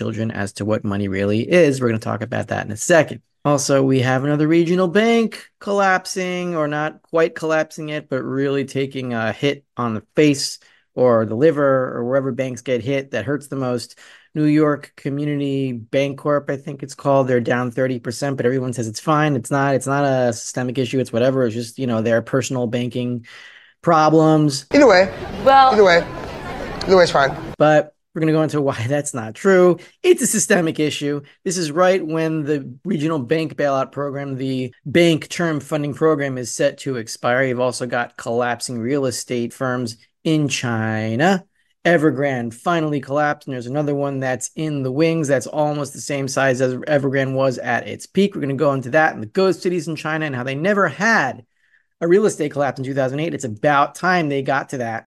children as to what money really is. We're going to talk about that in a second. Also, we have another regional bank collapsing, or not quite collapsing it, but really taking a hit on the face or the liver or wherever banks get hit that hurts the most. New York Community Bancorp, I think it's called. They're down 30%, but everyone says it's fine. It's not. It's not a systemic issue. It's whatever. It's just, you know, their personal banking problems. Either way. Well, Either way. Either way, it's fine. But we're going to go into why that's not true. It's a systemic issue. This is right when the regional bank bailout program, the bank term funding program, is set to expire. You've also got collapsing real estate firms in China. Evergrande finally collapsed, and there's another one that's in the wings that's almost the same size as Evergrande was at its peak. We're going to go into that and the ghost cities in China and how they never had a real estate collapse in 2008. It's about time they got to that.